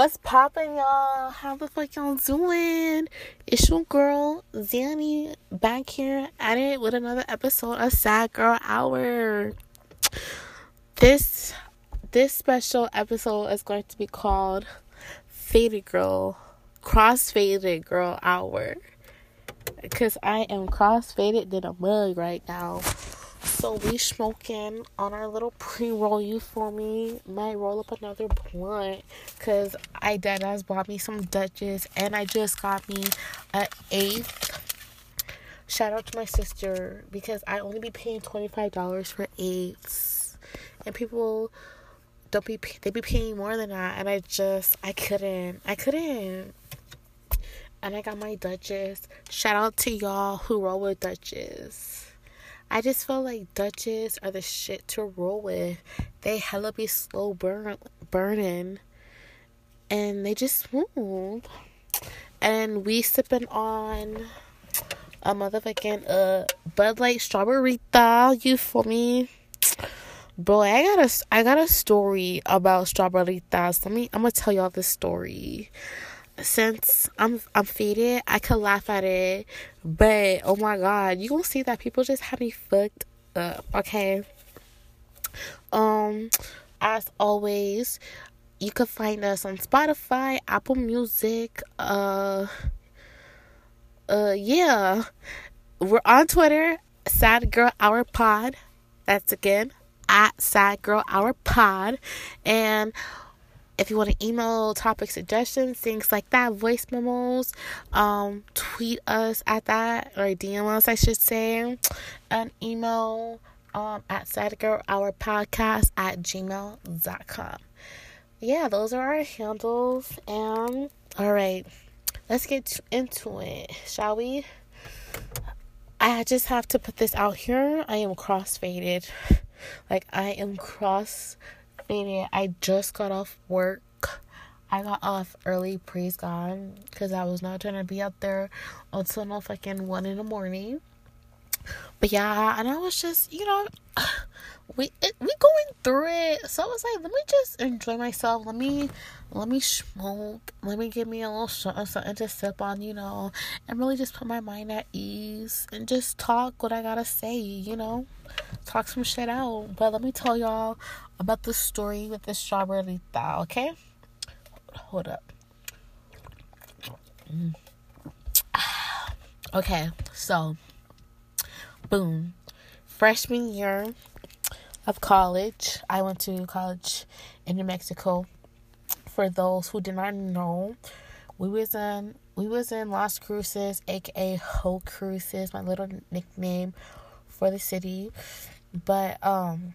What's poppin', y'all? How the fuck y'all doing? It's your girl, Zanny, back here at it with another episode of Sad Girl Hour. This this special episode is going to be called Faded Girl, Cross Faded Girl Hour. Because I am cross faded than a mug right now. So we smoking on our little pre-roll. You for me? Might roll up another blunt, cause I dead ass bought me some Dutches, and I just got me a eighth. Shout out to my sister because I only be paying twenty five dollars for eighths, and people don't be they be paying more than that, and I just I couldn't I couldn't. And I got my Dutches. Shout out to y'all who roll with Dutches. I just feel like Dutches are the shit to roll with. They hella be slow burn burning, and they just smooth. And we sipping on a motherfucking uh Bud Light strawberry thaw. You for me? Bro, I got a I got a story about strawberry thaws. Let me I'm gonna tell y'all this story since I'm I'm faded, I could laugh at it, but oh my god, you gonna see that people just have me fucked up, okay? Um, as always, you can find us on Spotify, Apple Music, uh, uh, yeah, we're on Twitter, Sad Girl Hour Pod. That's again at Sad Girl Hour Pod, and if you want to email topic suggestions, things like that, voice memos, um, tweet us at that or DM us, I should say, an email um, at sadgirlhourpodcast at gmail.com. Yeah, those are our handles. And all right, let's get into it, shall we? I just have to put this out here. I am cross faded. Like, I am cross I just got off work. I got off early, praise God, because I was not trying to be out there until no fucking one in the morning. But yeah, and I was just, you know, we it, we going through it. So I was like, let me just enjoy myself. Let me let me smoke. Let me give me a little uh, something to sip on, you know, and really just put my mind at ease and just talk what I gotta say, you know talk some shit out. But let me tell y'all about the story with the strawberry thaw, okay? Hold up. Mm. Okay, so boom. Freshman year of college, I went to college in New Mexico. For those who did not know, we was in we was in Las Cruces, aka Ho Cruces, my little nickname for the city. But um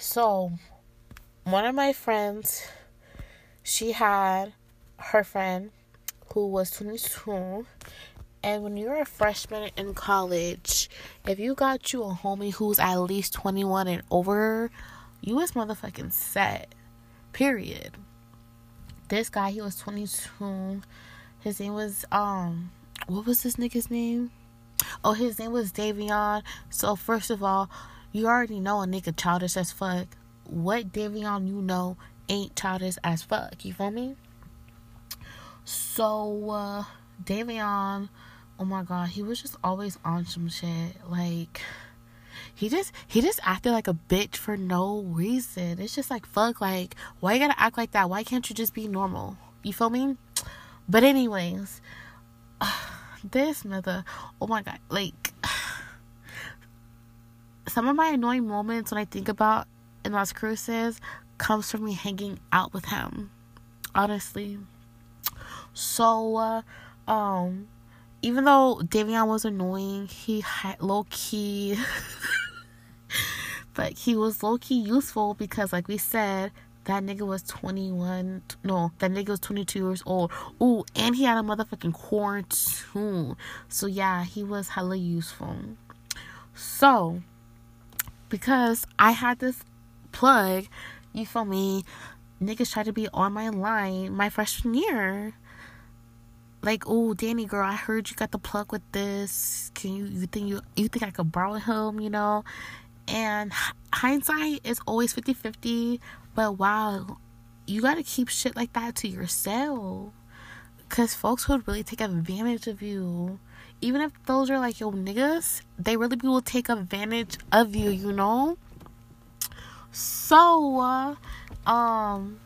so one of my friends she had her friend who was 22 and when you're a freshman in college, if you got you a homie who's at least 21 and over, you was motherfucking set. Period. This guy, he was 22. His name was, um, what was this nigga's name? Oh, his name was Davion. So first of all, you already know a nigga childish as fuck. What Davion you know ain't childish as fuck. You feel me? So uh Davion, oh my god, he was just always on some shit. Like he just he just acted like a bitch for no reason. It's just like fuck like why you gotta act like that? Why can't you just be normal? You feel me? But anyways, this mother oh my god like some of my annoying moments when i think about in las cruces comes from me hanging out with him honestly so uh, um even though Davion was annoying he had low key but he was low key useful because like we said that nigga was 21. No, that nigga was 22 years old. Ooh, and he had a motherfucking quarantine. So, yeah, he was hella useful. So, because I had this plug, you feel me? Niggas tried to be on my line my freshman year. Like, oh, Danny girl, I heard you got the plug with this. Can you you think you you think I could borrow him, you know? And hindsight is always 50-50 but wow, you gotta keep shit like that to yourself. Cause folks would really take advantage of you. Even if those are like your niggas, they really will take advantage of you, you know? So, uh, um,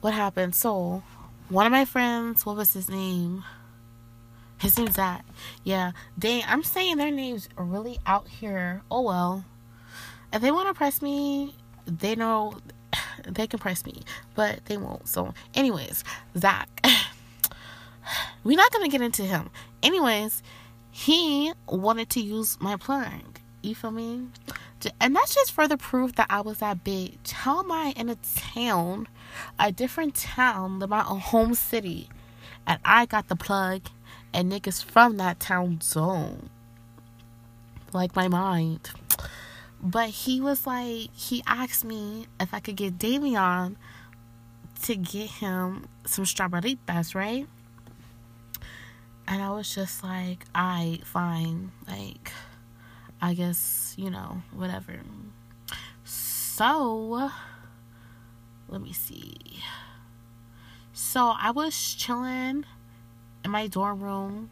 what happened? So, one of my friends, what was his name? His name's that. Yeah. Dang, I'm saying their names really out here. Oh well. If they want to press me, they know they can press me, but they won't. So, anyways, Zach. We're not gonna get into him. Anyways, he wanted to use my plug. You feel me? And that's just further proof that I was that bitch. How am I in a town, a different town than my home city, and I got the plug, and niggas from that town zone? Like my mind. But he was like, he asked me if I could get Davion to get him some strawberritas, right? And I was just like, I fine, like, I guess, you know, whatever. So, let me see. So, I was chilling in my dorm room,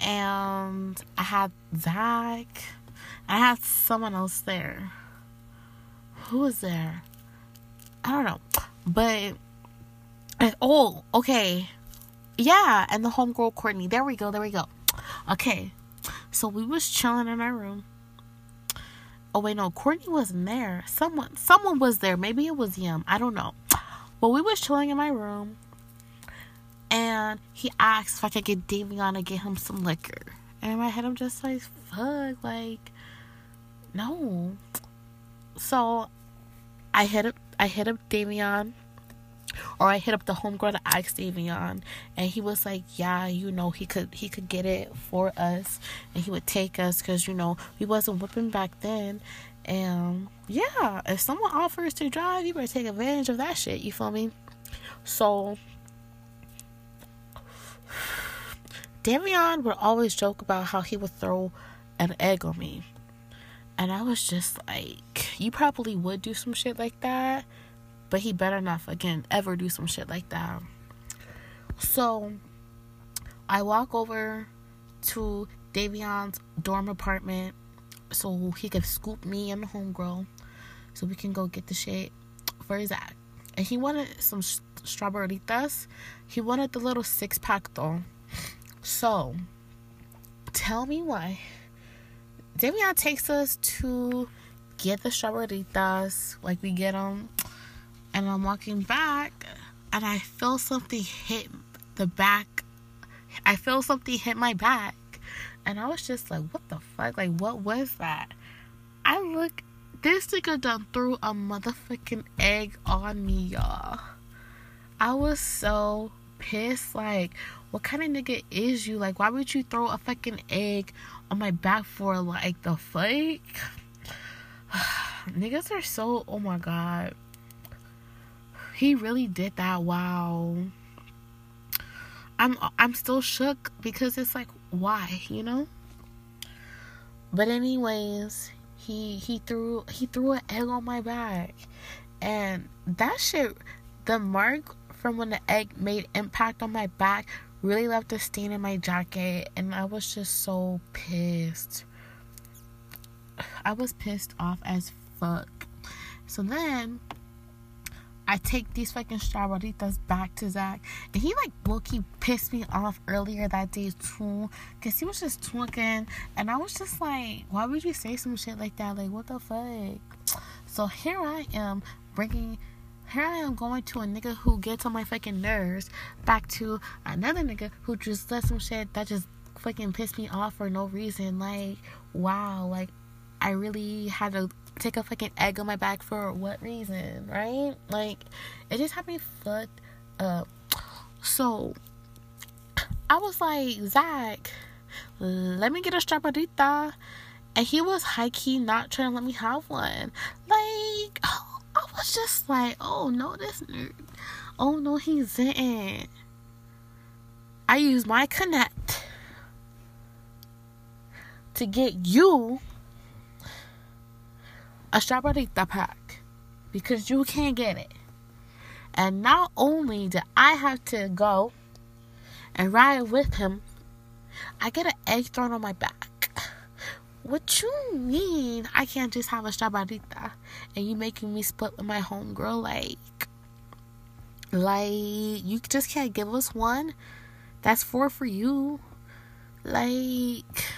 and I had Zach I had someone else there. Who was there? I don't know. But oh, okay. Yeah, and the homegirl Courtney. There we go, there we go. Okay. So we was chilling in our room. Oh wait, no, Courtney wasn't there. Someone someone was there. Maybe it was him. I don't know. But we was chilling in my room. And he asked if I could get Davion to get him some liquor. And in my head I'm just like, fuck, like no. So I hit up I hit up Davion or I hit up the homegirl to ask Davion and he was like, Yeah, you know, he could he could get it for us and he would take us because you know we wasn't whipping back then. And yeah, if someone offers to drive, you better take advantage of that shit, you feel me? So Davion would always joke about how he would throw an egg on me. And I was just like, you probably would do some shit like that, but he better not again ever do some shit like that. So I walk over to Davion's dorm apartment so he could scoop me and the homegirl so we can go get the shit for Zach. And he wanted some strawberritas. He wanted the little six pack though. So tell me why Davion takes us to get the strawberritas, like we get them, and I'm walking back, and I feel something hit the back. I feel something hit my back, and I was just like, "What the fuck? Like, what was that?" I look, this nigga done threw a motherfucking egg on me, y'all. I was so pissed. Like, what kind of nigga is you? Like, why would you throw a fucking egg on my back for like the fake. Niggas are so oh my god. He really did that. Wow. I'm I'm still shook because it's like why, you know? But anyways, he he threw he threw an egg on my back. And that shit the mark from when the egg made impact on my back really left a stain in my jacket and I was just so pissed. I was pissed off as fuck. So then I take these fucking strawberritas back to Zach. And he like low-key pissed me off earlier that day too. Cause he was just talking. And I was just like, why would you say some shit like that? Like what the fuck? So here I am bringing here I am going to a nigga who gets on my fucking nerves back to another nigga who just does some shit that just fucking pissed me off for no reason. Like, wow, like I really had to take a fucking egg on my back for what reason, right? Like, it just had me fucked up. So, I was like, Zach, let me get a strawberrita. And he was high key not trying to let me have one. Like, I was just like, oh no, this nerd. Oh no, he's in. I use my connect to get you a strawberry pack because you can't get it. And not only did I have to go and ride with him, I get an egg thrown on my back. What you mean I can't just have a strawberrita and you making me split with my homegirl? Like, like you just can't give us one? That's four for you. Like,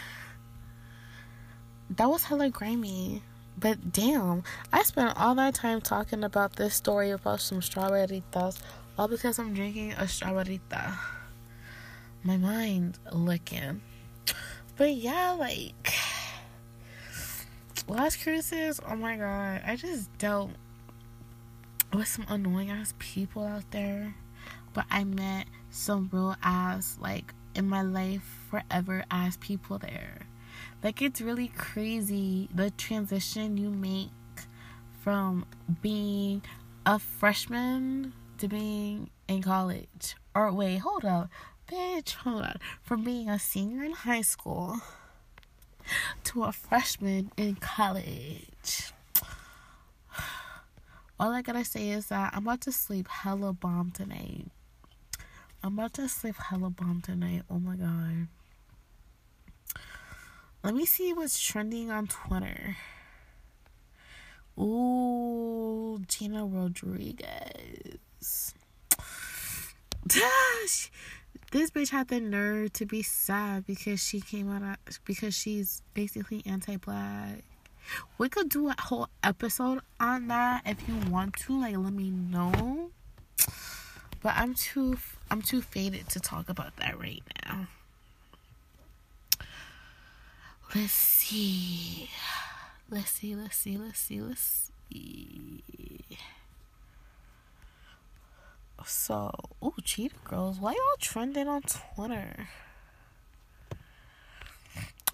that was hella grimy. But damn, I spent all that time talking about this story about some strawberritas, all because I'm drinking a strawberrita. My mind licking. But yeah, like Las Cruces, oh my god, I just dealt with some annoying ass people out there. But I met some real ass, like in my life forever ass people there. Like it's really crazy the transition you make from being a freshman to being in college. Or wait, hold up. Bitch, hold on. From being a senior in high school to a freshman in college. All I gotta say is that I'm about to sleep hella bomb tonight. I'm about to sleep hella bomb tonight. Oh my god. Let me see what's trending on Twitter. Ooh, Gina Rodriguez. This bitch had the nerve to be sad because she came out of, because she's basically anti-black. We could do a whole episode on that if you want to. Like, let me know. But I'm too I'm too faded to talk about that right now. Let's see. Let's see, let's see, let's see, let's see. So, ooh, Cheetah Girls. Why y'all trending on Twitter?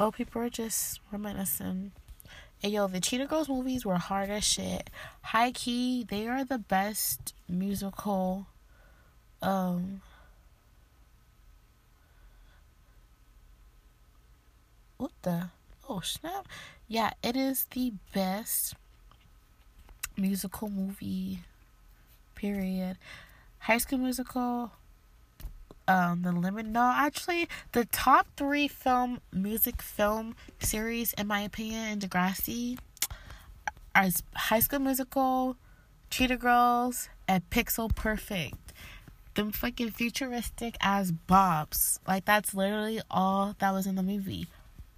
Oh, people are just reminiscing. Hey, yo, the Cheetah Girls movies were hard as shit. High key, they are the best musical, um, what the? Oh snap. Yeah it is the best musical movie period. High school musical um the limit no actually the top three film music film series in my opinion in degrassi are high school musical cheetah girls and pixel perfect. Them fucking futuristic as bobs. Like that's literally all that was in the movie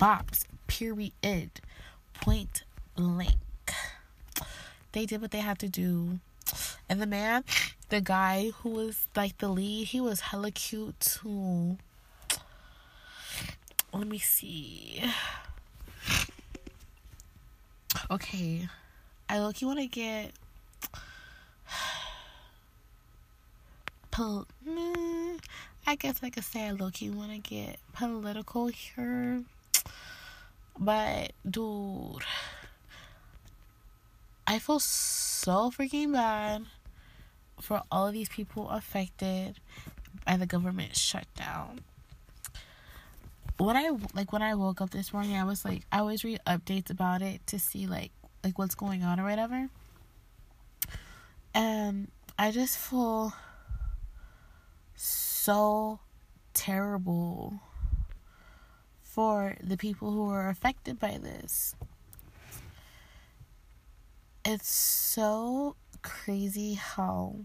bops, period. Point blank. They did what they had to do. And the man, the guy who was like the lead, he was hella cute too. Let me see. Okay. I look you wanna get mm, I guess I could say I look you wanna get political here. But dude, I feel so freaking bad for all of these people affected by the government shutdown. When I like when I woke up this morning, I was like I always read updates about it to see like like what's going on or whatever. And I just feel so terrible for the people who are affected by this. It's so crazy how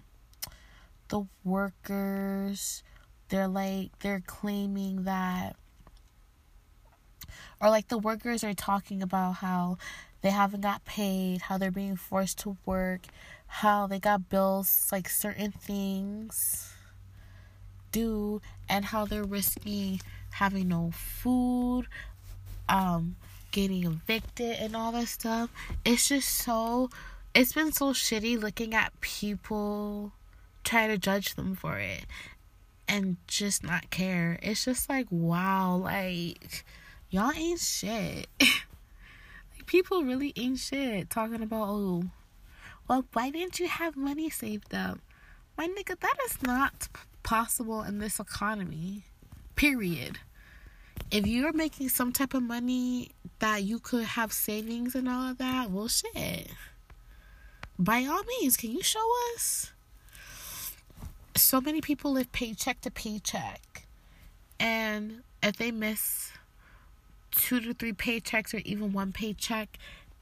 the workers they're like they're claiming that or like the workers are talking about how they haven't got paid, how they're being forced to work, how they got bills like certain things due and how they're risking having no food, um, getting evicted and all that stuff. It's just so it's been so shitty looking at people try to judge them for it and just not care. It's just like wow, like y'all ain't shit. like people really ain't shit talking about oh well why didn't you have money saved up? My nigga, that is not possible in this economy. Period. If you're making some type of money that you could have savings and all of that, well, shit. By all means, can you show us? so many people live paycheck to paycheck. And if they miss two to three paychecks or even one paycheck,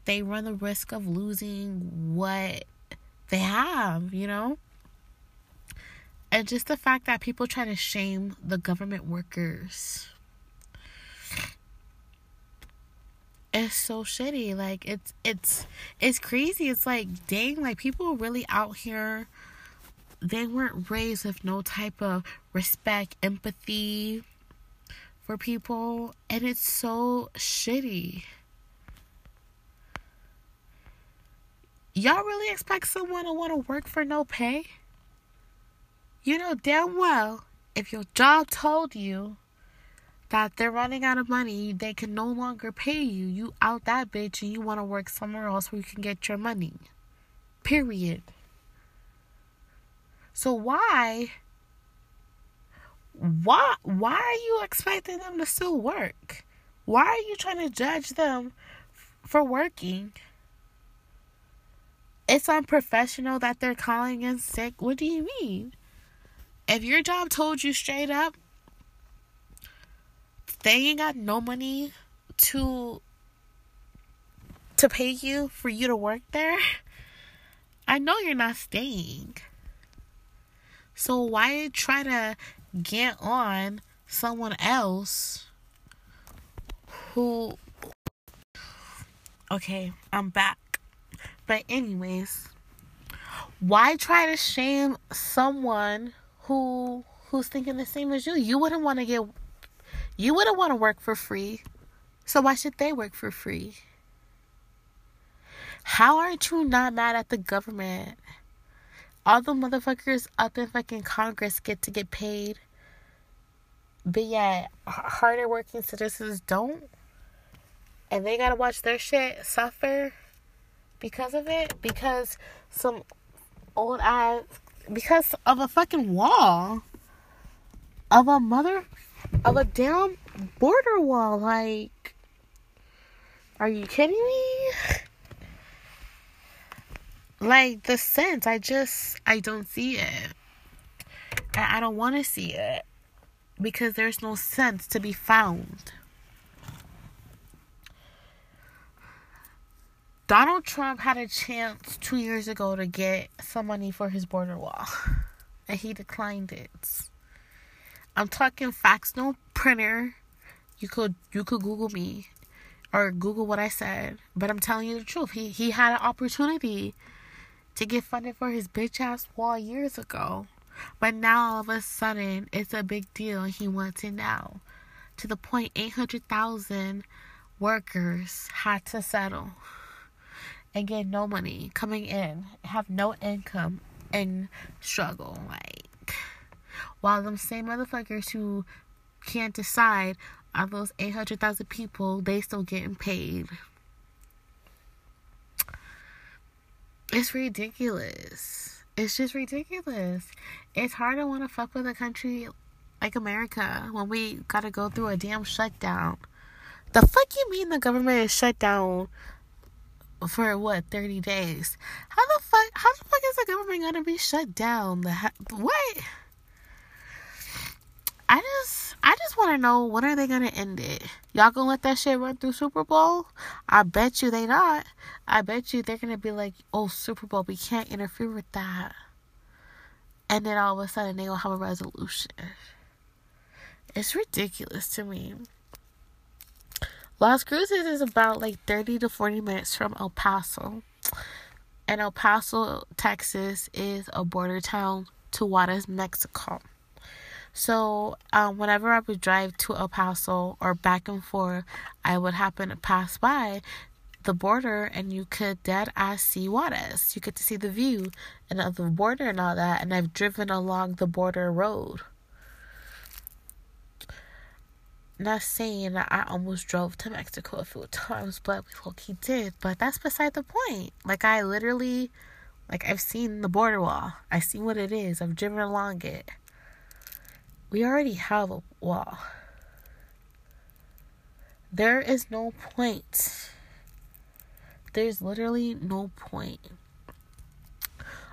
they run the risk of losing what they have, you know? And just the fact that people try to shame the government workers. It's so shitty. Like it's it's it's crazy. It's like dang, like people really out here they weren't raised with no type of respect, empathy for people, and it's so shitty. Y'all really expect someone to want to work for no pay? You know damn well if your job told you that they're running out of money, they can no longer pay you. You out that bitch and you want to work somewhere else where you can get your money. Period. So why why why are you expecting them to still work? Why are you trying to judge them for working? It's unprofessional that they're calling in sick. What do you mean? If your job told you straight up they ain't got no money to to pay you for you to work there, I know you're not staying. So why try to get on someone else who Okay, I'm back. But anyways, why try to shame someone who who's thinking the same as you? You wouldn't want to get you wouldn't want to work for free. So why should they work for free? How aren't you not mad at the government? All the motherfuckers up in fucking Congress get to get paid. But yet, harder working citizens don't. And they gotta watch their shit suffer because of it. Because some old ass. Because of a fucking wall. Of a mother of a damn border wall. Like, are you kidding me? Like, the sense, I just, I don't see it. And I don't want to see it because there's no sense to be found. Donald Trump had a chance two years ago to get some money for his border wall, and he declined it. I'm talking fax no printer. You could you could Google me or Google what I said, but I'm telling you the truth. He he had an opportunity to get funded for his bitch ass wall years ago. But now all of a sudden it's a big deal he wants it now. To the point 800,000 workers had to settle and get no money coming in, have no income and struggle like while them same motherfuckers who can't decide are those 800,000 people, they still getting paid. It's ridiculous. It's just ridiculous. It's hard to want to fuck with a country like America when we gotta go through a damn shutdown. The fuck you mean the government is shut down for what 30 days? How the fuck? How the fuck is the government gonna be shut down? The ha- what? I just I just want to know when are they gonna end it? Y'all gonna let that shit run through Super Bowl? I bet you they not. I bet you they're gonna be like, oh Super Bowl, we can't interfere with that. And then all of a sudden they gonna have a resolution. It's ridiculous to me. Las Cruces is about like 30 to 40 minutes from El Paso. And El Paso, Texas is a border town to Juarez, Mexico. So, um, whenever I would drive to El Paso or back and forth, I would happen to pass by the border and you could dead ass see Juarez. You get to see the view and of the border and all that. And I've driven along the border road. Not saying that I almost drove to Mexico a few times, but we he did. But that's beside the point. Like I literally, like I've seen the border wall. I see what it is. I've driven along it. We already have a wall. There is no point. There's literally no point.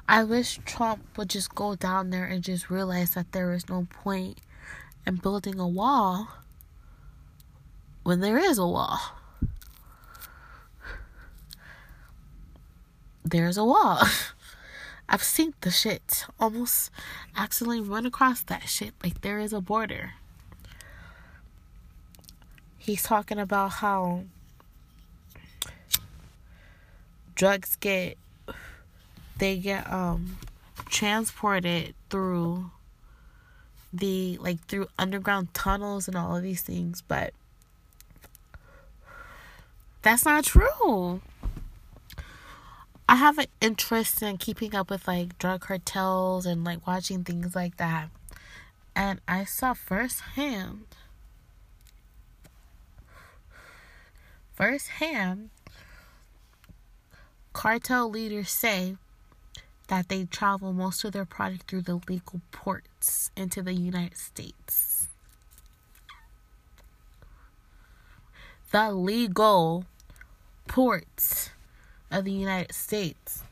I wish Trump would just go down there and just realize that there is no point in building a wall when there is a wall. There's a wall. I've seen the shit. Almost accidentally run across that shit. Like there is a border. He's talking about how drugs get they get um transported through the like through underground tunnels and all of these things, but that's not true. I have an interest in keeping up with like drug cartels and like watching things like that. And I saw firsthand firsthand cartel leaders say that they travel most of their product through the legal ports into the United States. The legal ports of the United States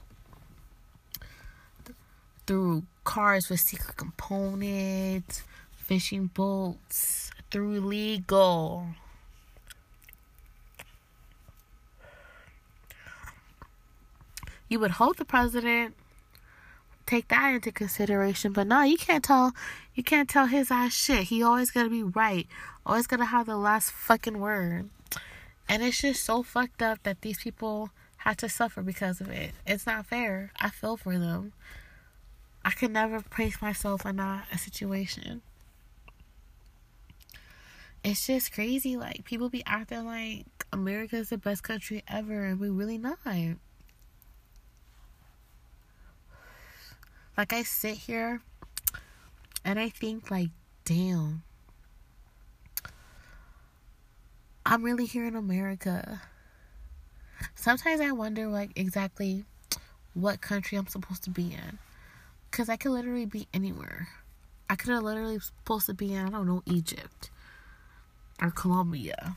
through cars with secret components, fishing boats, through legal. You would hope the president take that into consideration, but no, you can't tell you can't tell his ass shit. He always gotta be right. Always gotta have the last fucking word. And it's just so fucked up that these people had to suffer because of it. It's not fair. I feel for them. I could never place myself in a, a situation. It's just crazy. Like, people be acting like America is the best country ever, and we really not. Like, I sit here and I think, like, damn. I'm really here in America sometimes I wonder like exactly what country I'm supposed to be in. Cause I could literally be anywhere. I could have literally supposed to be in I don't know Egypt or Colombia,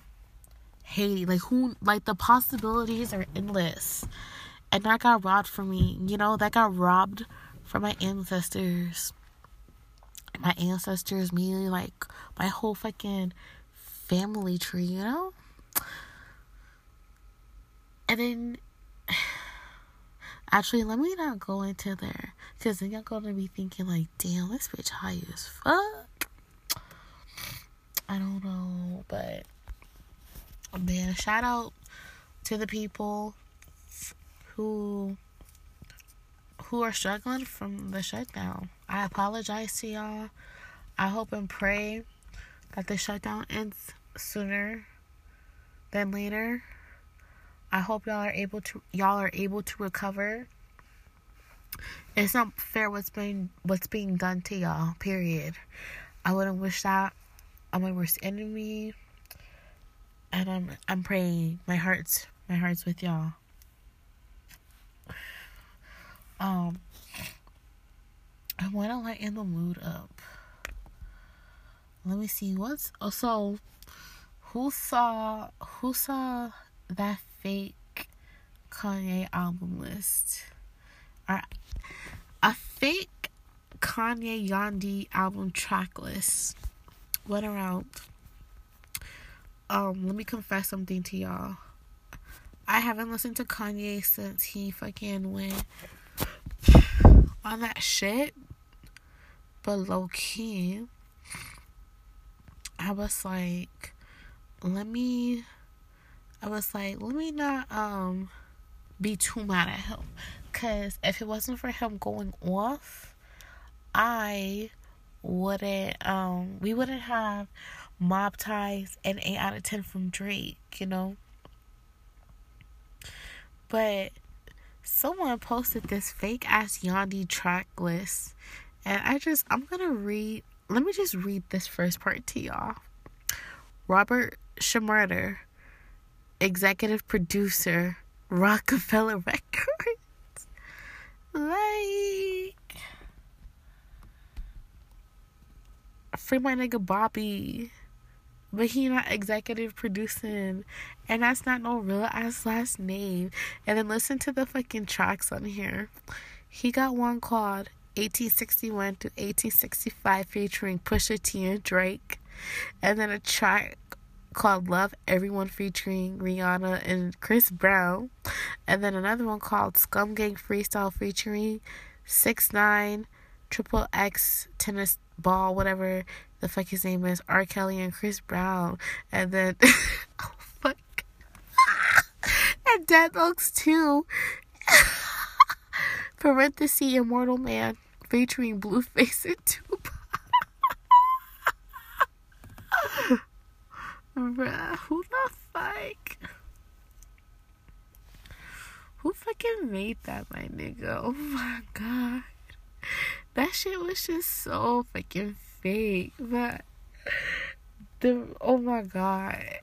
Haiti. Like who? Like the possibilities are endless. And that got robbed from me. You know that got robbed from my ancestors. My ancestors, me, like my whole fucking family tree. You know. And then, actually, let me not go into there. Because then going to be thinking, like, damn, this bitch high as fuck. I don't know. But, man, shout out to the people who who are struggling from the shutdown. I apologize to y'all. I hope and pray that the shutdown ends sooner than later. I hope y'all are able to y'all are able to recover. It's not fair what's being what's being done to y'all. Period. I wouldn't wish that on my worst enemy. And I'm I'm praying. My heart's my heart's with y'all. Um I wanna lighten the mood up. Let me see what's also who saw who saw that fake Kanye album list. Or a fake Kanye Yandhi album track list went around. Um, let me confess something to y'all. I haven't listened to Kanye since he fucking went on that shit. But low key, I was like, let me I was like, let me not um be too mad at him. Cause if it wasn't for him going off, I wouldn't um we wouldn't have mob ties and eight out of ten from Drake, you know. But someone posted this fake ass Yandhi track list and I just I'm gonna read let me just read this first part to y'all. Robert Shmurda executive producer, Roc-A-Fella Records. Like, free my nigga Bobby. But he not executive producing. And that's not no real ass last name. And then listen to the fucking tracks on here. he got one called 1861 to 1865 featuring Pusha T and Drake. And then a track called Love Everyone featuring Rihanna and Chris Brown. And then another one called Scum Gang Freestyle featuring 6 9 Triple X Tennis Ball, whatever the fuck his name is, R. Kelly and Chris Brown. And then, oh fuck. and Dead Oaks 2. Parenthesis Immortal Man featuring Blueface and Tupac. Bruh, who the fuck? Who fucking made that, my nigga? Oh my god. That shit was just so fucking fake. But the oh my god.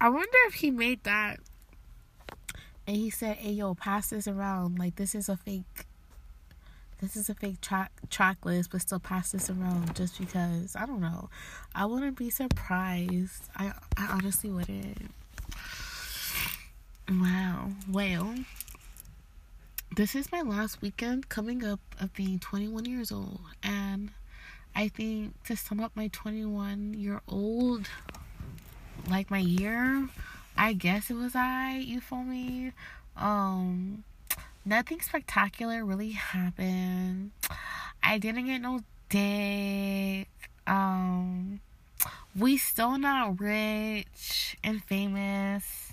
I wonder if he made that and he said, Hey yo, pass this around. Like this is a fake this is a fake track track list, but still pass this around just because I don't know. I wouldn't be surprised. I I honestly wouldn't. Wow. Well, this is my last weekend coming up of being 21 years old, and I think to sum up my 21 year old, like my year, I guess it was I. You feel me? Um nothing spectacular really happened. I didn't get no dick. Um, we still not rich and famous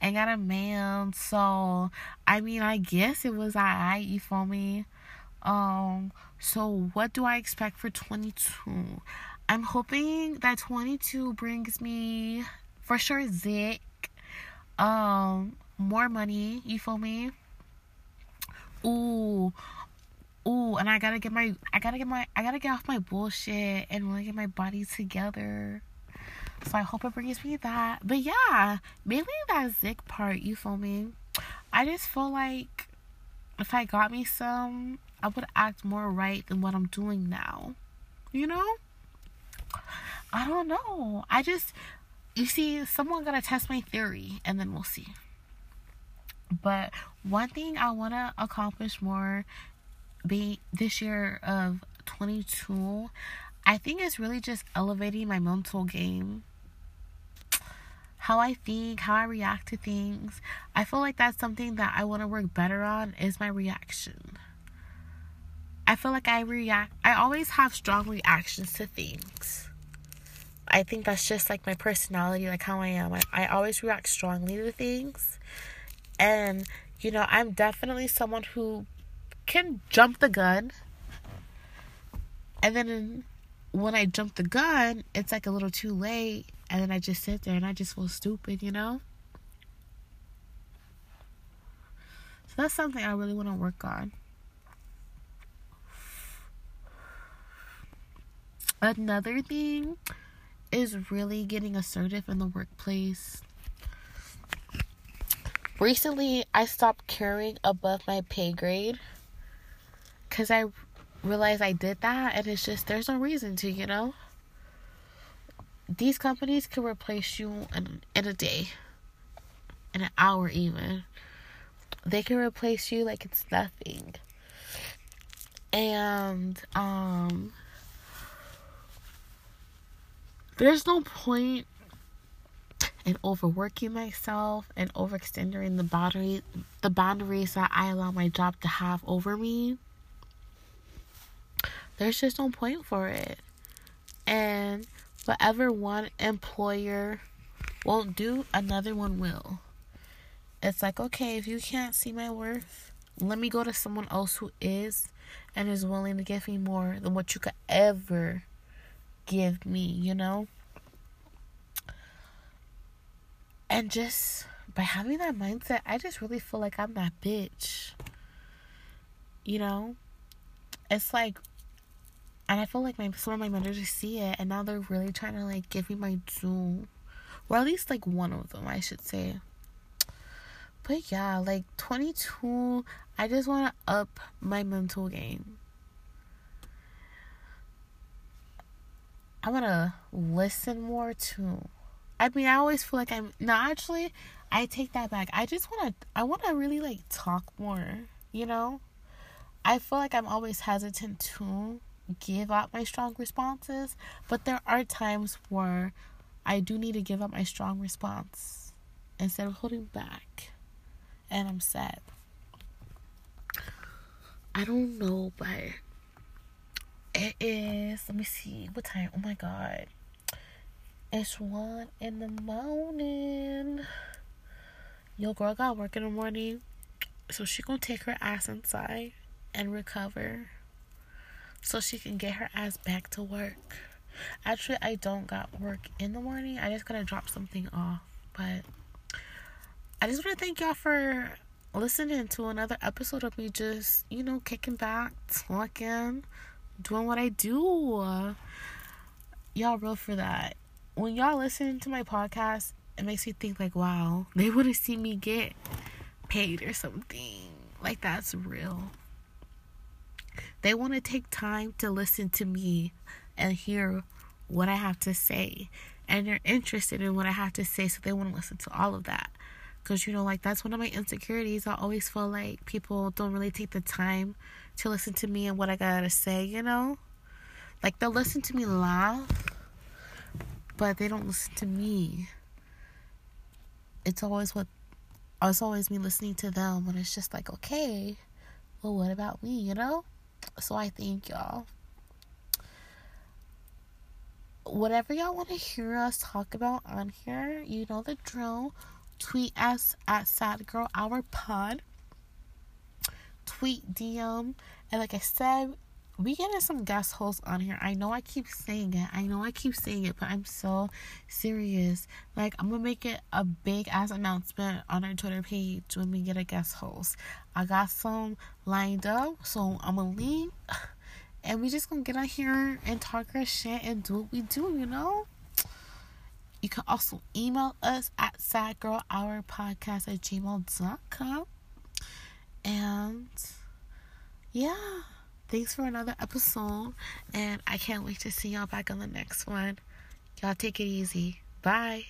and got a man. So I mean, I guess it was alright. You feel me? Um, so what do I expect for 22? I'm hoping that 22 brings me for sure Zick, um, more money. You feel me? Ooh, ooh, and I gotta get my, I gotta get my, I gotta get off my bullshit and really get my body together. So I hope it brings me that. But yeah, mainly that Zick part, you feel me? I just feel like if I got me some, I would act more right than what I'm doing now. You know? I don't know. I just, you see, someone gotta test my theory and then we'll see. But one thing I want to accomplish more be this year of 22, I think is really just elevating my mental game. How I think, how I react to things. I feel like that's something that I want to work better on is my reaction. I feel like I react I always have strong reactions to things. I think that's just like my personality, like how I am. I, I always react strongly to things. And, you know, I'm definitely someone who can jump the gun. And then when I jump the gun, it's like a little too late. And then I just sit there and I just feel stupid, you know? So that's something I really want to work on. Another thing is really getting assertive in the workplace recently I stopped caring above my pay grade because I realized I did that, and it's just there's no reason to, you know. These companies can replace you in, in a day, in an hour, even. They can replace you like it's nothing. And, um, there's no point and overworking myself and overextending the boundary the boundaries that I allow my job to have over me, there's just no point for it. And whatever one employer won't do, another one will. It's like, okay, if you can't see my worth, let me go to someone else who is and is willing to give me more than what you could ever give me, you know? And just by having that mindset, I just really feel like I'm that bitch. You know? It's like and I feel like my some of my managers see it and now they're really trying to like give me my due. Or at least like one of them, I should say. But yeah, like 22, I just want to up my mental game. I want to listen more too. I mean, I always feel like I'm no. Actually, I take that back. I just want to. I want to really like talk more. You know, I feel like I'm always hesitant to give up my strong responses, but there are times where I do need to give up my strong response instead of holding back. And I'm sad. I don't know, but it is. Let me see what time. Oh my god, it's one in the morning. Your girl got work in the morning, so she gonna take her ass inside and recover, so she can get her ass back to work. Actually, I don't got work in the morning. I just gotta drop something off, but I just want to thank y'all for listening to another episode of me just, you know, kicking back, talking, doing what I do. Y'all real for that. When y'all listen to my podcast, it makes me think like, wow, they want to see me get paid or something. Like that's real. They want to take time to listen to me and hear what I have to say. And they're interested in what I have to say, so they want to listen to all of that. Because, you know, like that's one of my insecurities. I always feel like people don't really take the time to listen to me and what I gotta say, you know? Like they'll listen to me laugh, but they don't listen to me. It's always what it's always me listening to them when it's just like, okay, well, what about me, you know? So I thank y'all. Whatever y'all want to hear us talk about on here, you know the drill tweet us at Sad Girl Hour Pod. Tweet, DM, and like I said, we getting some guest hosts on here. I know I keep saying it. I know I keep saying it, but I'm so serious. Like I'm gonna make it a big ass announcement on our Twitter page when we get a guest host. I got some lined up, so I'm gonna leave, and we just gonna get on here and talk our shit and do what we do. You know. You can also email us at sadgirlhourpodcast at gmail.com. And yeah, thanks for another episode. And I can't wait to see y'all back on the next one. Y'all take it easy. Bye.